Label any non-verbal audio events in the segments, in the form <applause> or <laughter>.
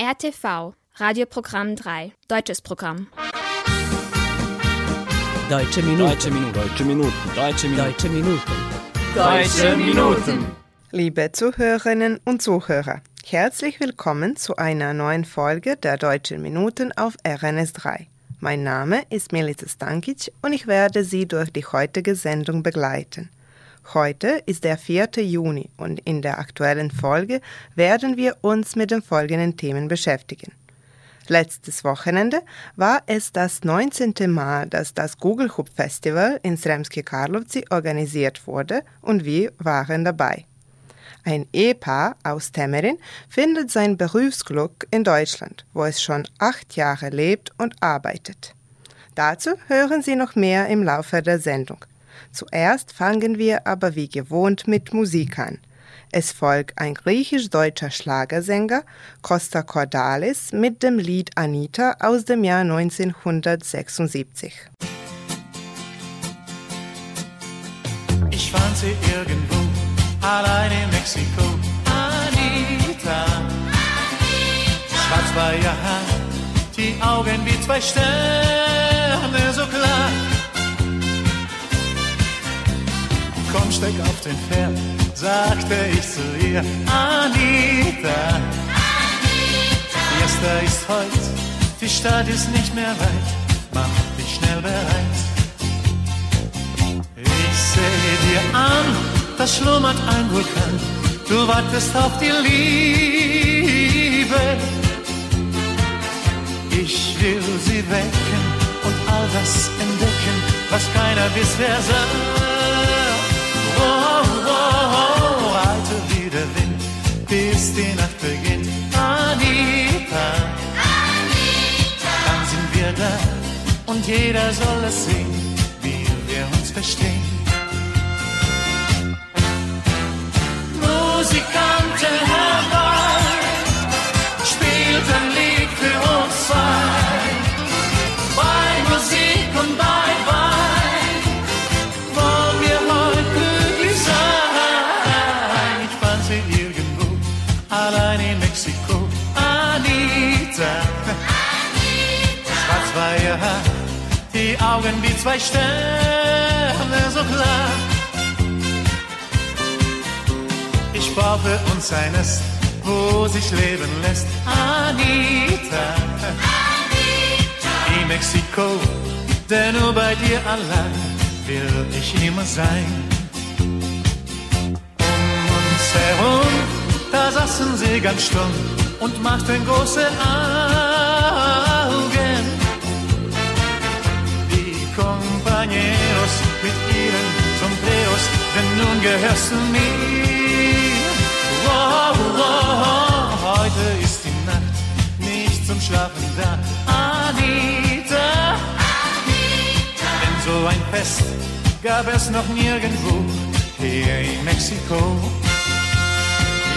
RTV, Radioprogramm 3, deutsches Programm. Deutsche Minuten. Deutsche Minuten. Deutsche Minuten. Deutsche Minuten. Deutsche Minuten. Deutsche Minuten. Liebe Zuhörerinnen und Zuhörer, herzlich willkommen zu einer neuen Folge der Deutschen Minuten auf RNS 3. Mein Name ist Milica Stankic und ich werde Sie durch die heutige Sendung begleiten. Heute ist der 4. Juni und in der aktuellen Folge werden wir uns mit den folgenden Themen beschäftigen. Letztes Wochenende war es das 19. Mal, dass das Google Hub Festival in Sremski Karlovci organisiert wurde und wir waren dabei. Ein Ehepaar aus Temerin findet sein Berufsglück in Deutschland, wo es schon acht Jahre lebt und arbeitet. Dazu hören Sie noch mehr im Laufe der Sendung. Zuerst fangen wir aber wie gewohnt mit Musik an. Es folgt ein griechisch-deutscher Schlagersänger, Costa Cordalis, mit dem Lied Anita aus dem Jahr 1976. Ich fand sie irgendwo, allein in Mexiko. Anita, schwarz war ihr Haar, die Augen wie zwei Sterne so klar. Komm, steig auf den Pferd, sagte ich zu ihr. Anita, Fiesta ist heut, die Stadt ist nicht mehr weit, mach dich schnell bereit. Ich sehe dir an, da schlummert ein Vulkan. Du wartest auf die Liebe. Ich will sie wecken und all das entdecken, was keiner bisher sah. Oh, oh, oh, reite wie der Wind, bis die Nacht beginnt. Anita, dann sind wir da und jeder soll es sehen, wie wir uns verstehen. Musikanten herbei, spielt ein Lied für uns zwei. Augen wie zwei Sterne so klar. Ich für uns ein Nest, wo sich leben lässt. Anita, in Mexiko, denn nur bei dir allein will ich immer sein. Um uns herum, da saßen sie ganz stumm und machten große Augen. Compañeros mit ihren Sombreros, denn nun gehörst du mir. Wow, wow, heute ist die Nacht nicht zum Schlafen da. Anita, denn so ein Fest gab es noch nirgendwo hier in Mexiko.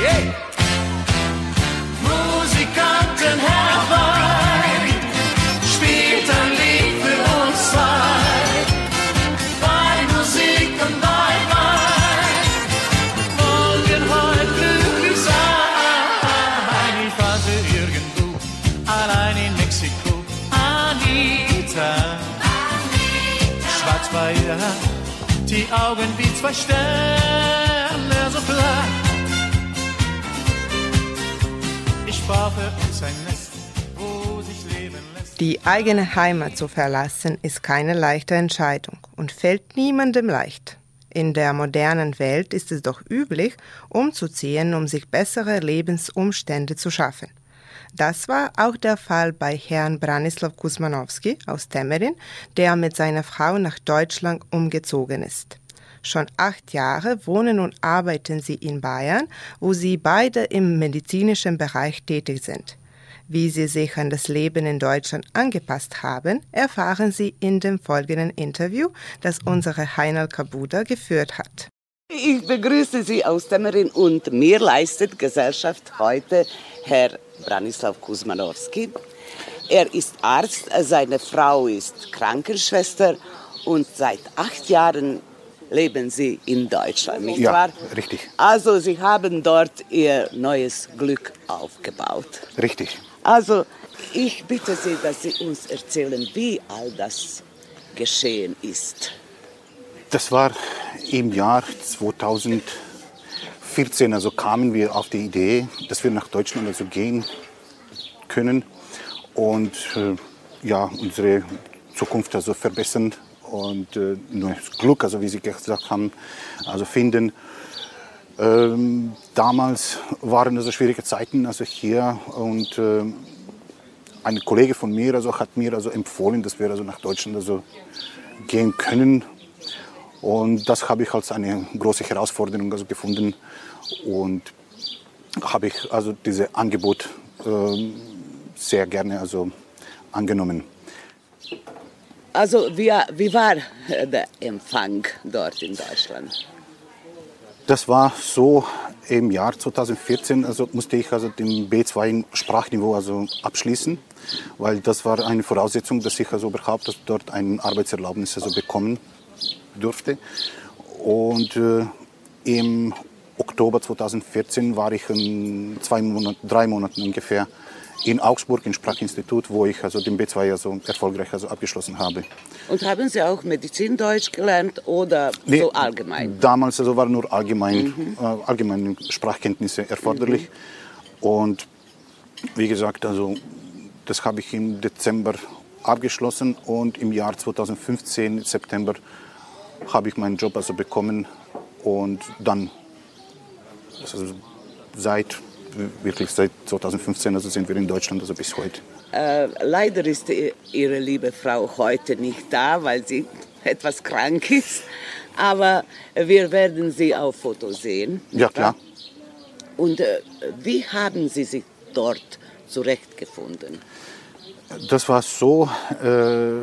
Yeah. Musikanten herbei, allein in Mexiko. Anita, schwarz war ihr Haar, die Augen wie zwei Sterne so klar. Ich für uns ein Nest, wo sich leben lässt. Die eigene Heimat zu verlassen ist keine leichte Entscheidung und fällt niemandem leicht. In der modernen Welt ist es doch üblich, umzuziehen, um sich bessere Lebensumstände zu schaffen. Das war auch der Fall bei Herrn Branislav Kuzmanowski aus Temerin, der mit seiner Frau nach Deutschland umgezogen ist. Schon acht Jahre wohnen und arbeiten sie in Bayern, wo sie beide im medizinischen Bereich tätig sind. Wie sie sich an das Leben in Deutschland angepasst haben, erfahren Sie in dem folgenden Interview, das unsere Heinal Kabuda geführt hat. Ich begrüße Sie aus Temerin und mir leistet Gesellschaft heute Herr Branislav Kuzmanowski. Er ist Arzt, seine Frau ist Krankenschwester und seit acht Jahren leben Sie in Deutschland, nicht Ja, wahr? richtig. Also Sie haben dort Ihr neues Glück aufgebaut. Richtig. Also ich bitte Sie, dass Sie uns erzählen, wie all das geschehen ist. Das war im Jahr 2014, also kamen wir auf die Idee, dass wir nach Deutschland also gehen können und äh, ja, unsere Zukunft also verbessern und äh, neues Glück, also wie Sie gesagt haben, also finden. Ähm, damals waren also schwierige Zeiten also hier und äh, ein Kollege von mir also hat mir also empfohlen, dass wir also nach Deutschland also gehen können. Und das habe ich als eine große Herausforderung also gefunden und habe ich also dieses Angebot ähm, sehr gerne also angenommen. Also wie, wie war äh, der Empfang dort in Deutschland? Das war so im Jahr 2014, also musste ich also den B2 Sprachniveau also abschließen, weil das war eine Voraussetzung, dass ich also überhaupt dort ein Arbeitserlaubnis also bekommen durfte. Und äh, im Oktober 2014 war ich in zwei Monaten, drei Monaten ungefähr in Augsburg im Sprachinstitut, wo ich also den B2 also erfolgreich also abgeschlossen habe. Und haben Sie auch Medizindeutsch gelernt oder Nee, so allgemein? Damals also waren nur allgemein, äh, allgemeine Sprachkenntnisse erforderlich. Und wie gesagt, also das habe ich im Dezember abgeschlossen und im Jahr 2015, September, habe ich meinen Job also bekommen und dann also seit wirklich seit 2015 also sind wir in Deutschland also bis heute. Äh, leider ist Ihre liebe Frau heute nicht da, weil sie <laughs> etwas krank ist. Aber wir werden sie auf Foto sehen. Ja klar. Und äh, wie haben Sie sich dort zurechtgefunden? Das war so, äh,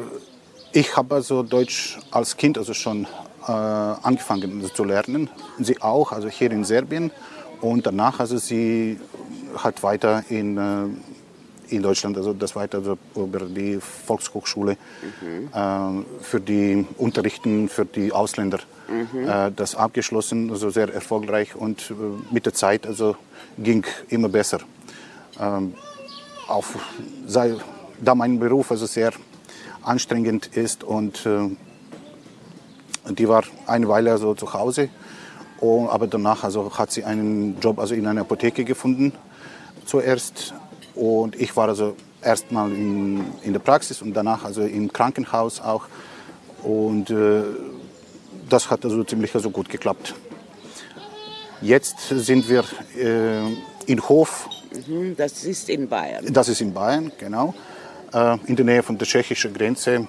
ich habe also Deutsch als Kind also schon äh, angefangen zu lernen. Sie auch, also hier in Serbien. Und danach, also sie hat weiter in, äh, in Deutschland, also das weiter also über die Volkshochschule äh, für die Unterrichten für die Ausländer äh, das abgeschlossen, also sehr erfolgreich und äh, mit der Zeit also ging immer besser. Ähm, auf, sei, da mein Beruf also sehr anstrengend ist und äh, die war eine Weile also zu Hause, und, aber danach also hat sie einen Job also in einer Apotheke gefunden zuerst und ich war also erstmal in, in der Praxis und danach also im Krankenhaus auch und äh, das hat also ziemlich also gut geklappt. Jetzt sind wir äh, in Hof Mhm, Das ist in Bayern. das ist in Bayern, genau, in der Nähe von der tschechischen Grenze.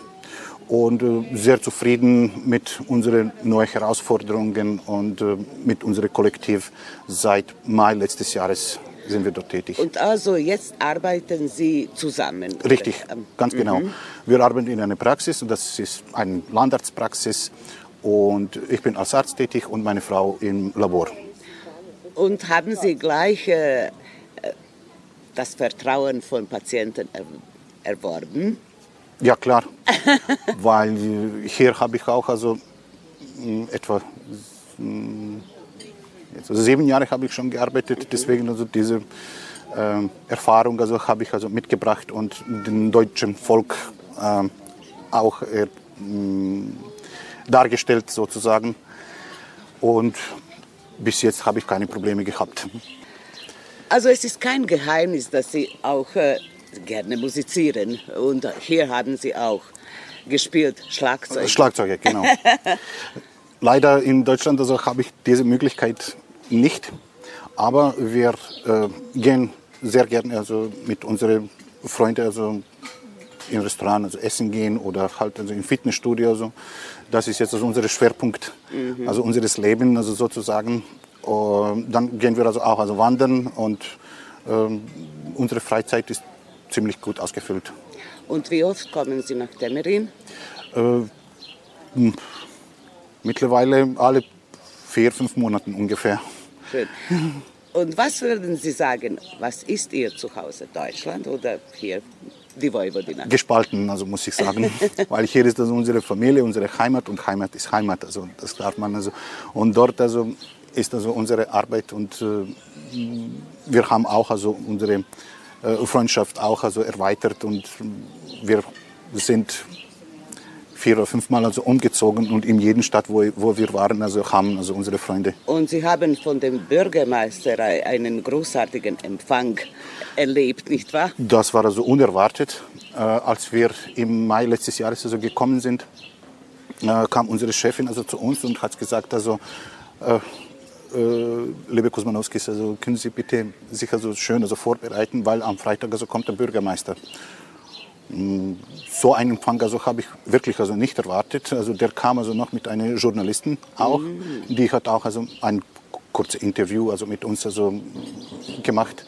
Und äh, sehr zufrieden mit unseren neuen Herausforderungen und äh, mit unserem Kollektiv. Seit Mai letztes Jahres sind wir dort tätig. Und also jetzt arbeiten Sie zusammen. Richtig, ganz genau. Wir arbeiten in einer Praxis und das ist eine Landarztpraxis. Und ich bin als Arzt tätig und meine Frau im Labor. Und haben Sie gleich äh, äh, das Vertrauen von Patienten er erworben? Ja, klar. <laughs> Weil äh, hier habe ich auch also mh, etwa also sieben Jahre habe ich schon gearbeitet. Deswegen also diese ähm, Erfahrung also habe ich also mitgebracht und dem deutschen Volk ähm, auch äh, mh, dargestellt sozusagen. Und bis jetzt habe ich keine Probleme gehabt. Also es ist kein Geheimnis, dass Sie auch äh, gerne musizieren. Und hier haben Sie auch gespielt, Schlagzeug. Schlagzeuger, genau. <laughs> Leider in Deutschland also habe ich diese Möglichkeit nicht. Aber wir äh, gehen sehr gerne also mit unseren Freunden also in Restaurant also essen gehen oder halt also im Fitnessstudio. Also. Das ist jetzt also unser Schwerpunkt, also unseres Lebens also sozusagen. Und dann gehen wir also auch also wandern und ähm, unsere Freizeit ist ziemlich gut ausgefüllt. Und wie oft kommen Sie nach Temerin? Mittlerweile alle vier, fünf Monaten ungefähr. Schön. Und was würden Sie sagen, was ist Ihr Zuhause? Deutschland oder hier die Vojvodina. Gespalten, also muss ich sagen. <laughs> Weil hier ist das unsere Familie, unsere Heimat und Heimat ist Heimat. Also das darf man also. Und dort also ist also unsere Arbeit und äh, wir haben auch also unsere äh, Freundschaft auch also erweitert und wir sind vier oder fünfmal also umgezogen und in jeden Stadt, wo, wo wir waren, also haben also unsere Freunde. Und Sie haben von dem Bürgermeister einen großartigen Empfang erlebt, nicht wahr? Das war also unerwartet. Äh, als wir im Mai letztes Jahres also gekommen sind, äh, kam unsere Chefin also zu uns und hat gesagt, also äh, äh, liebe Kosmanowskis, also können Sie bitte sich also schön also vorbereiten, weil am Freitag also kommt der Bürgermeister. Mm, So einen Empfang also habe ich wirklich also nicht erwartet. Also der kam also noch mit einer Journalistin auch, die hat auch also ein kurzes Interview also mit uns also gemacht.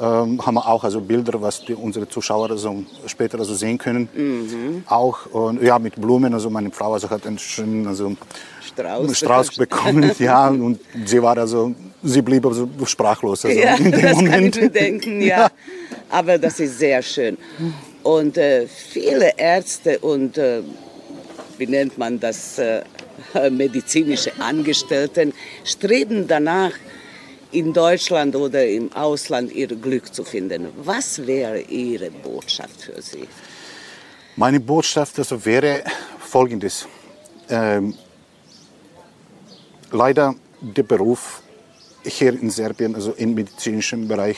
Ähm, haben wir auch also Bilder, was die, unsere Zuschauer also später also sehen können. Auch und, ja mit Blumen. Also meine Frau also hat einen schönen also Strauß. Strauß bekommen, <laughs> ja, und sie war also, sie blieb also sprachlos also Ja, in dem das kann Moment. ich mir denken, <laughs> ja. Aber das ist sehr schön. Und äh, viele Ärzte und, äh, wie nennt man das, äh, <laughs> medizinische Angestellten streben danach, in Deutschland oder im Ausland ihr Glück zu finden. Was wäre Ihre Botschaft für Sie? Meine Botschaft also wäre folgendes. Ähm, leider der Beruf hier in Serbien, also im medizinischen Bereich,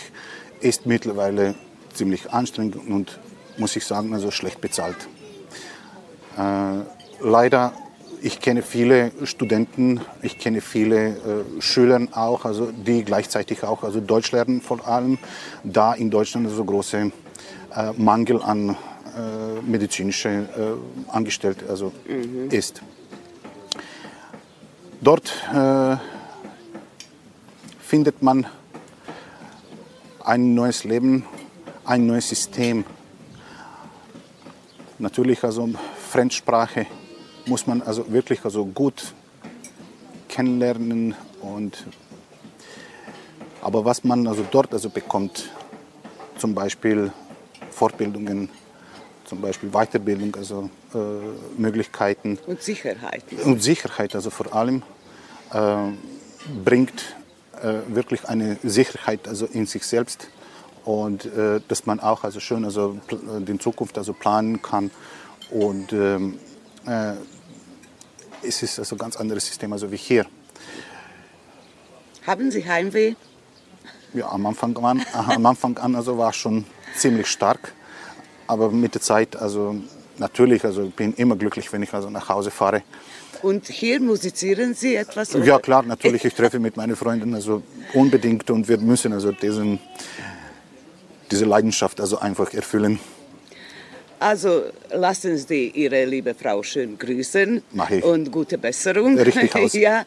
ist mittlerweile ziemlich anstrengend und muss ich sagen, also schlecht bezahlt. Äh, leider, ich kenne viele Studenten, ich kenne viele äh, Schüler auch, also die gleichzeitig auch also Deutsch lernen vor allem, da in Deutschland so große äh, Mangel an äh, medizinische äh, Angestellte also ist. Dort äh, findet man ein neues Leben, ein neues System. Natürlich also Fremdsprache muss man also wirklich also gut kennenlernen und aber was man also dort also bekommt, zum Beispiel Fortbildungen, zum Beispiel Weiterbildung, also äh, Möglichkeiten Und Sicherheit. und Sicherheit, also vor allem, äh, bringt äh, wirklich eine Sicherheit also in sich selbst und äh, dass man auch also schön also pl- die Zukunft also planen kann und ähm, äh, es ist also ein ganz anderes System also wie hier. Haben Sie Heimweh? Ja, am Anfang an, am Anfang an also war es schon ziemlich stark, aber mit der Zeit also natürlich also ich bin immer glücklich, wenn ich also nach Hause fahre. Und hier musizieren Sie etwas? oder? Ja klar, natürlich. Ich treffe mit meinen Freunden also unbedingt und wir müssen also diesen, diese Leidenschaft also einfach erfüllen. Also lassen Sie Ihre liebe Frau schön grüßen Mach ich. und gute Besserung. Richtig aus. <laughs> ja,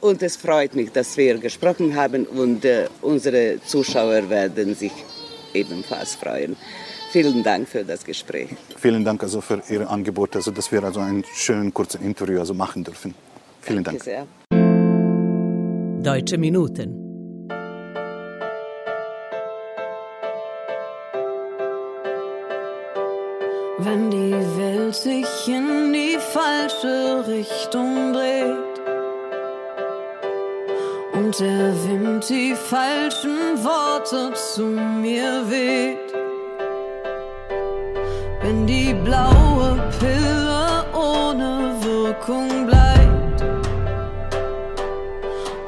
und es freut mich, dass wir gesprochen haben und äh, unsere Zuschauer werden sich ebenfalls freuen. Vielen Dank für das Gespräch. Vielen Dank also für Ihr Angebot, also dass wir also ein schönes kurzes Interview also machen dürfen. Vielen Dank. Sehr. Deutsche Minuten. Wenn die Welt sich in die falsche Richtung dreht und der Wind die falschen Worte zu mir weht, wenn die blaue Pille ohne Wirkung bleibt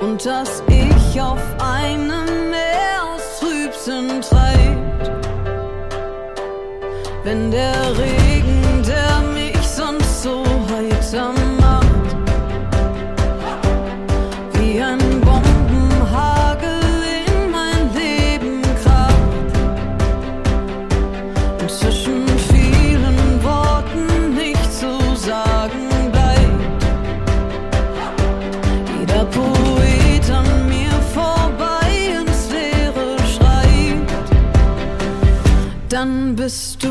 und das Ich auf einem wenn der Regen, der mich sonst so heiter macht, wie ein Bombenhagel in mein Leben kracht. Und zwischen vielen Worten nicht zu sagen bleibt. Jeder Poet an mir vorbei ins Leere schreibt dann bist du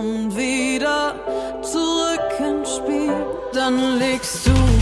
Und wieder zurück ins Spiel. Dann legst du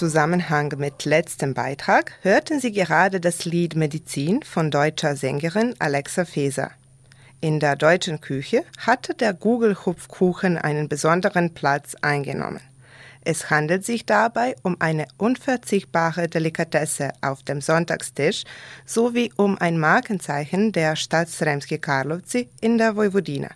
Zusammenhang mit letztem Beitrag hörten Sie gerade das Lied Medizin von deutscher Sängerin Alexa Feser. In der deutschen Küche hatte der Gugelhupfkuchen einen besonderen Platz eingenommen. Es handelt sich dabei um eine unverzichtbare Delikatesse auf dem Sonntagstisch sowie um ein Markenzeichen der Stadt Sremski Karlovci in der Vojvodina.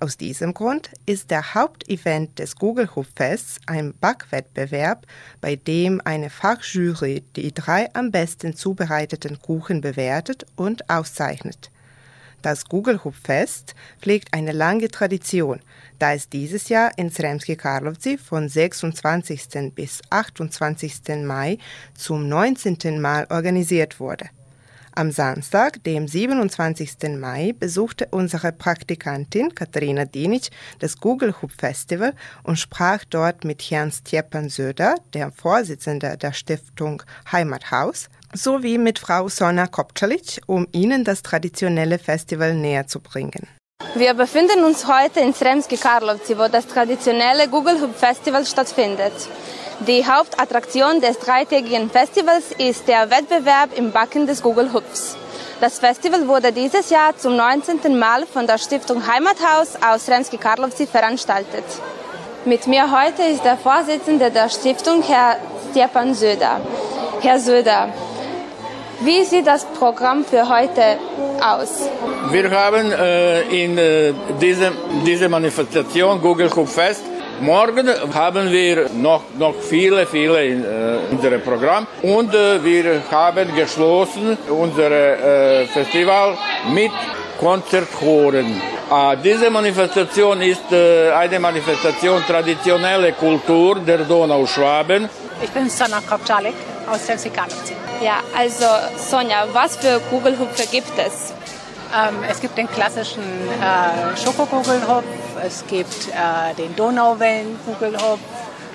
Aus diesem Grund ist der Hauptevent des Gugelhupfests ein Backwettbewerb, bei dem eine Fachjury die drei am besten zubereiteten Kuchen bewertet und auszeichnet. Das Gugelhupfest pflegt eine lange Tradition, da es dieses Jahr in Sremski Karlovci von 26. bis 28. Mai zum 19. Mal organisiert wurde. Am Samstag, dem 27. Mai, besuchte unsere Praktikantin Katharina Dinic das Gugelhub Festival und sprach dort mit Herrn Stjepan Söder, der Vorsitzende der Stiftung Heimathaus, sowie mit Frau Sona Kopczalic, um ihnen das traditionelle Festival näher zu bringen. Wir befinden uns heute in Sremski Karlovci, wo das traditionelle Google Hub Festival stattfindet. Die Hauptattraktion des dreitägigen Festivals ist der Wettbewerb im Backen des Google Hubs. Das Festival wurde dieses Jahr zum 19. Mal von der Stiftung Heimathaus aus Sremski Karlovci veranstaltet. Mit mir heute ist der Vorsitzende der Stiftung, Herr Stjepan Söder. Herr Söder, wie sieht das Programm für heute aus? Wir haben äh, in äh, diese, diese Manifestation Google Hub Fest Morgen haben wir noch, noch viele, viele in äh, unserem Programm und äh, wir haben geschlossen unser äh, Festival mit Konzertchoren. Äh, diese Manifestation ist äh, eine Manifestation traditionelle Kultur der Donauschwaben. Ich bin Sana Kopczalik aus Sremski Karlovci. Ja, also Sonja, was für Kugelhupfe gibt es? Ähm, es gibt den klassischen äh, Schokokugelhupf, es gibt äh, den Donauwellenkugelhupf,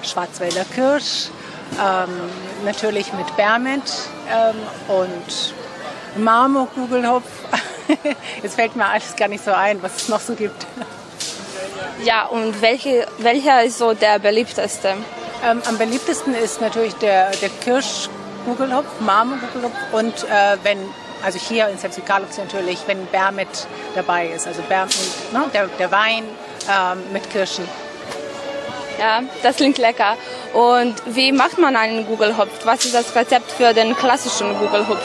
Schwarzwälder Kirsch, ähm, natürlich mit Bermit ähm, und Marmorkugelhupf. <laughs> Jetzt fällt mir alles gar nicht so ein, was es noch so gibt. Ja, und welche, welcher ist so der beliebteste? Ähm, am beliebtesten ist natürlich der, der Kirsch, Gugelhupf, Marmor Gugelhupf und äh, wenn, also hier in Sepsikalux natürlich, wenn Bär mit dabei ist, also Bär mit, ne, der, der Wein ähm, mit Kirschen. Ja, das klingt lecker. Und wie macht man einen Gugelhupf? Was ist das Rezept für den klassischen Gugelhupf?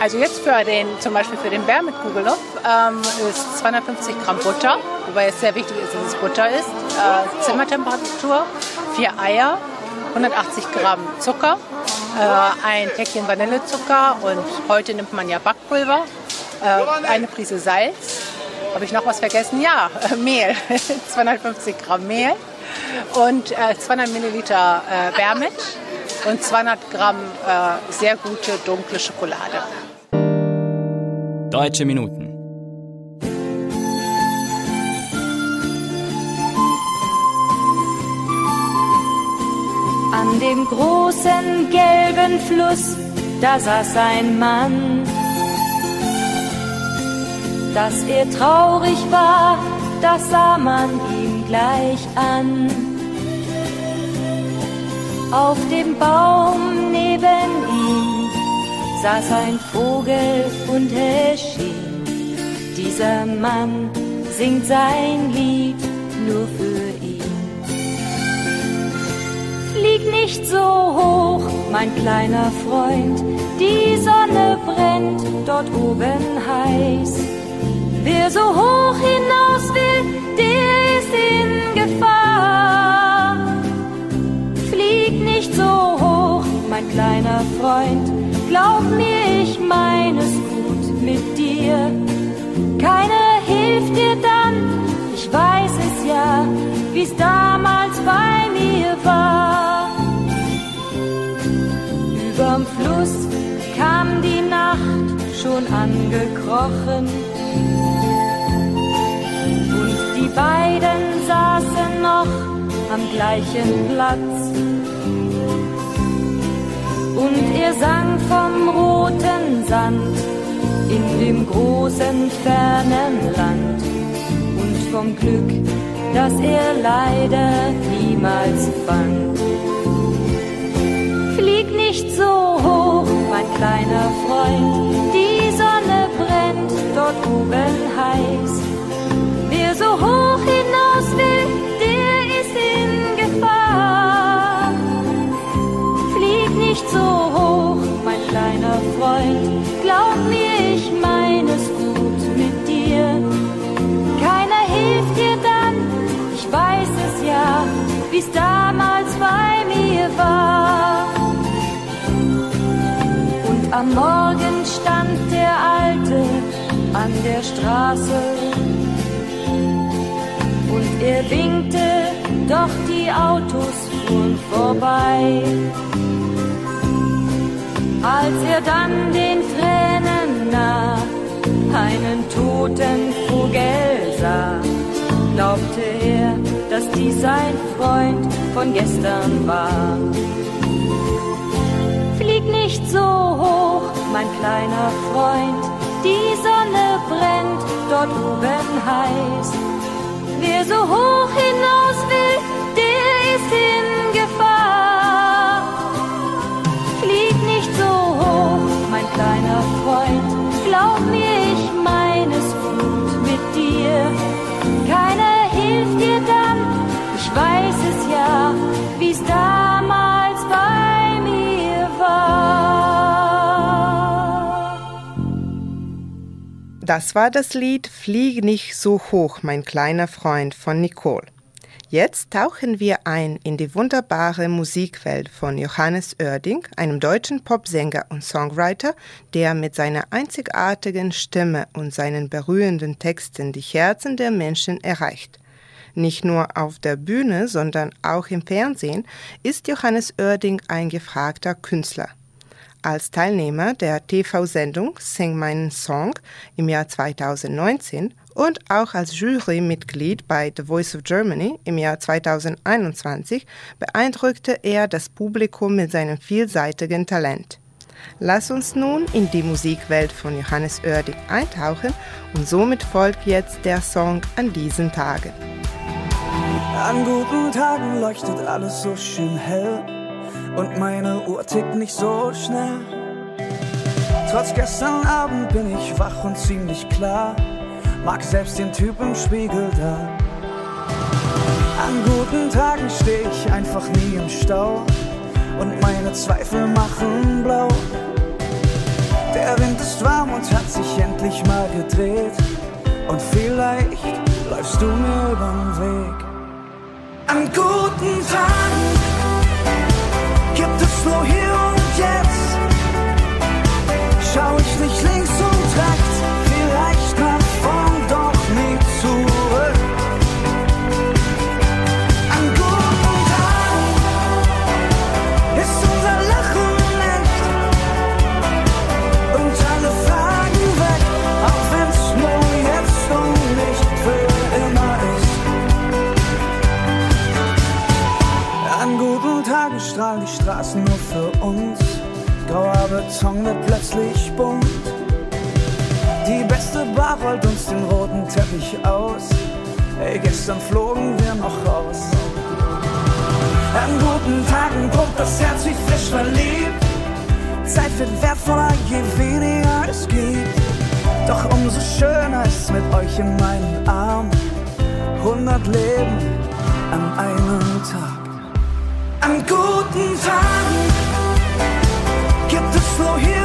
Also jetzt für den, zum Beispiel für den Bär mit Kugelhupf ähm, ist 250 Gramm Butter, wobei es sehr wichtig ist, dass es Butter ist, äh, Zimmertemperatur, vier Eier, 180 Gramm Zucker, äh, ein Päckchen Vanillezucker und heute nimmt man ja Backpulver, äh, eine Prise Salz. Habe ich noch was vergessen? Ja, äh, Mehl, <laughs> 250 Gramm Mehl und 200 Milliliter Bärmilch und 200 Gramm sehr gute dunkle Schokolade. Deutsche Minuten. An dem großen gelben Fluss, da saß ein Mann. Dass er traurig war, das sah man ihm gleich an. Auf dem Baum neben ihm saß ein Vogel und er schien. Dieser Mann singt sein Lied nur für ihn. Flieg nicht so hoch, mein kleiner Freund, die Sonne brennt dort oben heiß. Wer so hoch hinaus will, der ist in Gefahr. Flieg nicht so hoch, mein kleiner Freund, glaub mir, ich meine es gut mit dir. Keiner hilft dir dann, ich weiß es ja, wie's damals bei mir war. Überm Fluss kam die Nacht schon angekrochen. Und die beiden saßen noch am gleichen Platz. Und er sang vom roten Sand in dem großen fernen Land und vom Glück, das er leider niemals fand. Nicht so hoch, mein kleiner Freund, die Sonne brennt dort oben heiß. Wer so hoch hinaus will, der ist in Gefahr. Flieg nicht so hoch, mein kleiner Freund, glaub mir, ich meine es gut mit dir. Keiner hilft dir dann, ich weiß es ja, wie's damals bei mir war. Am Morgen stand der Alte an der Straße und er winkte, doch die Autos fuhren vorbei. Als er dann den Tränen nah einen toten Vogel sah, glaubte er, dass dies sein Freund von gestern war. Flieg nicht so hoch, mein kleiner Freund, die Sonne brennt dort oben heiß. Wer so hoch hinaus will, der ist in Gefahr. Flieg nicht so hoch, mein kleiner Freund, glaub mir, ich meine es gut mit dir. Keiner hilft dir dann, ich weiß es ja, wie's damals Das war das Lied Flieg nicht so hoch, mein kleiner Freund von Nicole. Jetzt tauchen wir ein in die wunderbare Musikwelt von Johannes Oerding, einem deutschen Popsänger und Songwriter, der mit seiner einzigartigen Stimme und seinen berührenden Texten die Herzen der Menschen erreicht. Nicht nur auf der Bühne, sondern auch im Fernsehen ist Johannes Oerding ein gefragter Künstler. Als Teilnehmer der TV-Sendung Sing meinen Song im Jahr 2019 und auch als Jurymitglied bei The Voice of Germany im Jahr 2021 beeindruckte er das Publikum mit seinem vielseitigen Talent. Lass uns nun in die Musikwelt von Johannes Oerding eintauchen und somit folgt jetzt der Song an diesen Tagen. An guten Tagen leuchtet alles so schön hell. Und meine Uhr tickt nicht so schnell. Trotz gestern Abend bin ich wach und ziemlich klar, mag selbst den Typ im Spiegel da. An guten Tagen steh ich einfach nie im Stau und meine Zweifel machen blau. Der Wind ist warm und hat sich endlich mal gedreht und vielleicht läufst du mir übern Weg. An guten Tagen nur hier und jetzt. Schau ich nicht links Straßen nur für uns. Grauer Beton wird plötzlich bunt. Die beste Bar rollt uns den roten Teppich aus. Ey, gestern flogen wir noch raus. An guten Tagen pumpt das Herz wie frisch verliebt. Zeit wird wertvoller, je weniger es gibt. Doch umso schöner ist mit euch in meinen Armen. 100 Leben an einem Tag. An guten Tagen gibt es nur hier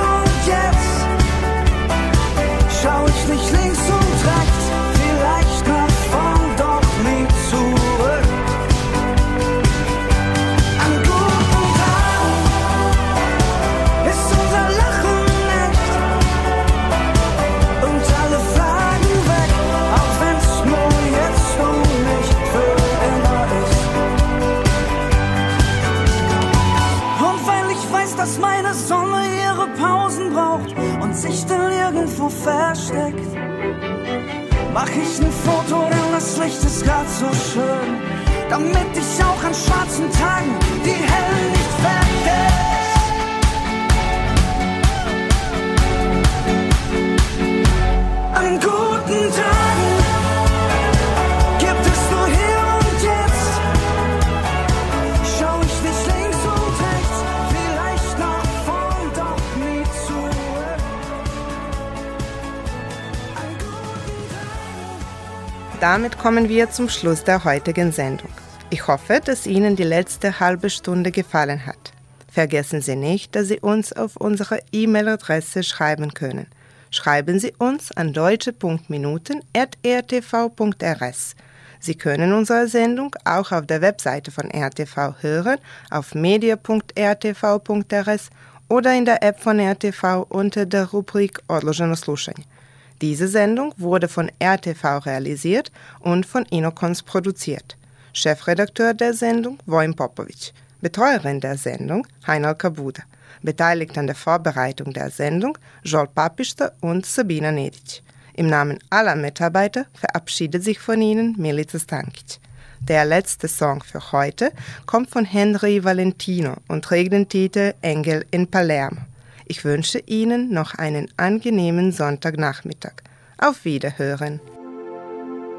meine Sonne ihre Pausen braucht und sich dann irgendwo versteckt, mach ich ein Foto, denn das Licht ist grad so schön, damit ich auch an schwarzen Tagen die hellen Damit kommen wir zum Schluss der heutigen Sendung. Ich hoffe, dass Ihnen die letzte halbe Stunde gefallen hat. Vergessen Sie nicht, dass Sie uns auf unsere E-Mail-Adresse schreiben können. Schreiben Sie uns an deutsche.minuten.rtv.rs. Sie können unsere Sendung auch auf der Webseite von RTV hören, auf media.rtv.rs oder in der App von RTV unter der Rubrik Odloženo slušanje. Diese Sendung wurde von RTV realisiert und von Inokons produziert. Chefredakteur der Sendung Wojm Popovic. Betreuerin der Sendung Heinal Kabuda. Beteiligt an der Vorbereitung der Sendung Joel Papister und Sabina Nedic. Im Namen aller Mitarbeiter verabschiedet sich von Ihnen Milica Stankic. Der letzte Song für heute kommt von Henry Valentino und trägt den Titel Engel in Palermo. Ich wünsche Ihnen noch einen angenehmen Sonntagnachmittag. Auf Wiederhören.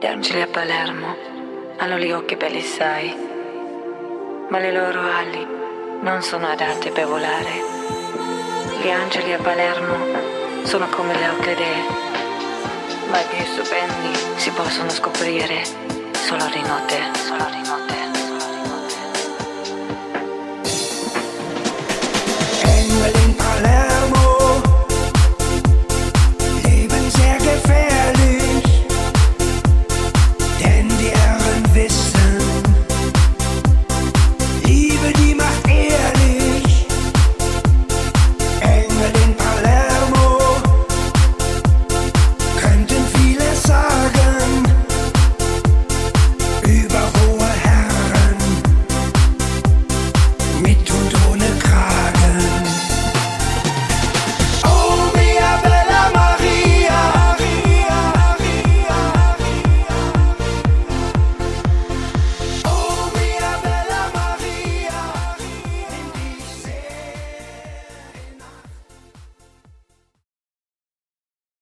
Gli angeli a Palermo hanno gli occhi belli sai, ma le loro ali non sono adatte per volare. Gli angeli a Palermo sono come le orchidee, ma i più stupendi si possono scoprire solo di notte, solo di